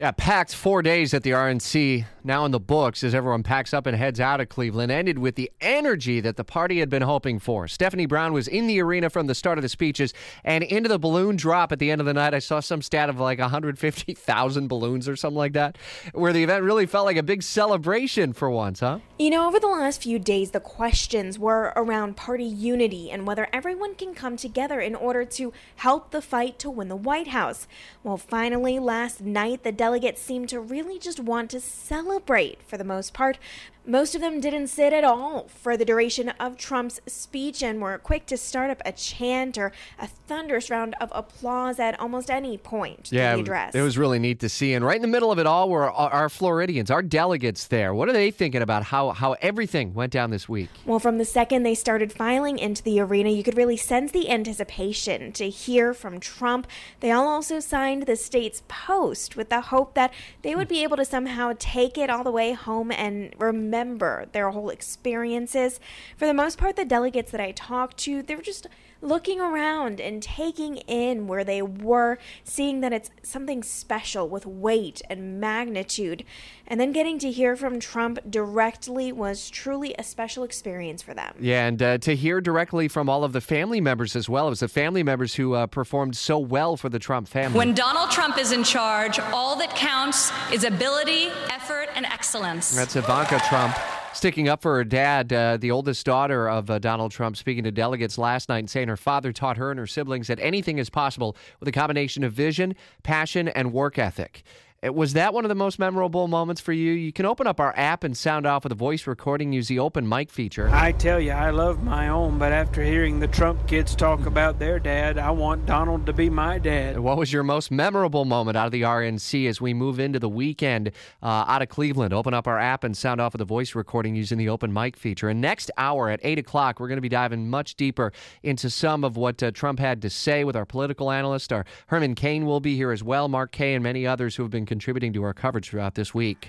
Yeah, packed four days at the RNC, now in the books as everyone packs up and heads out of Cleveland, ended with the energy that the party had been hoping for. Stephanie Brown was in the arena from the start of the speeches and into the balloon drop at the end of the night. I saw some stat of like 150,000 balloons or something like that, where the event really felt like a big celebration for once, huh? You know, over the last few days, the questions were around party unity and whether everyone can come together in order to help the fight to win the White House. Well, finally, last night, the delegates seemed to really just want to celebrate for the most part. Most of them didn't sit at all for the duration of Trump's speech and were quick to start up a chant or a thunderous round of applause at almost any point yeah, the address. It was really neat to see. And right in the middle of it all were our Floridians, our delegates there. What are they thinking about how, how everything went down this week? Well, from the second they started filing into the arena, you could really sense the anticipation to hear from Trump. They all also signed the state's post with the hope that they would be able to somehow take it all the way home and remember their whole experiences. For the most part, the delegates that I talked to, they were just looking around and taking in where they were, seeing that it's something special with weight and magnitude. And then getting to hear from Trump directly was truly a special experience for them. Yeah, and uh, to hear directly from all of the family members as well. It was the family members who uh, performed so well for the Trump family. When Donald Trump is in charge, all that counts is ability, effort, and excellence. That's Ivanka Trump sticking up for her dad, uh, the oldest daughter of uh, Donald Trump, speaking to delegates last night and saying her father taught her and her siblings that anything is possible with a combination of vision, passion, and work ethic. Was that one of the most memorable moments for you? You can open up our app and sound off with a voice recording. Use the open mic feature. I tell you, I love my own, but after hearing the Trump kids talk about their dad, I want Donald to be my dad. What was your most memorable moment out of the RNC as we move into the weekend uh, out of Cleveland? Open up our app and sound off with a voice recording using the open mic feature. And next hour at 8 o'clock, we're going to be diving much deeper into some of what uh, Trump had to say with our political analyst. Our Herman Cain will be here as well, Mark Kaye, and many others who have been contributing to our coverage throughout this week.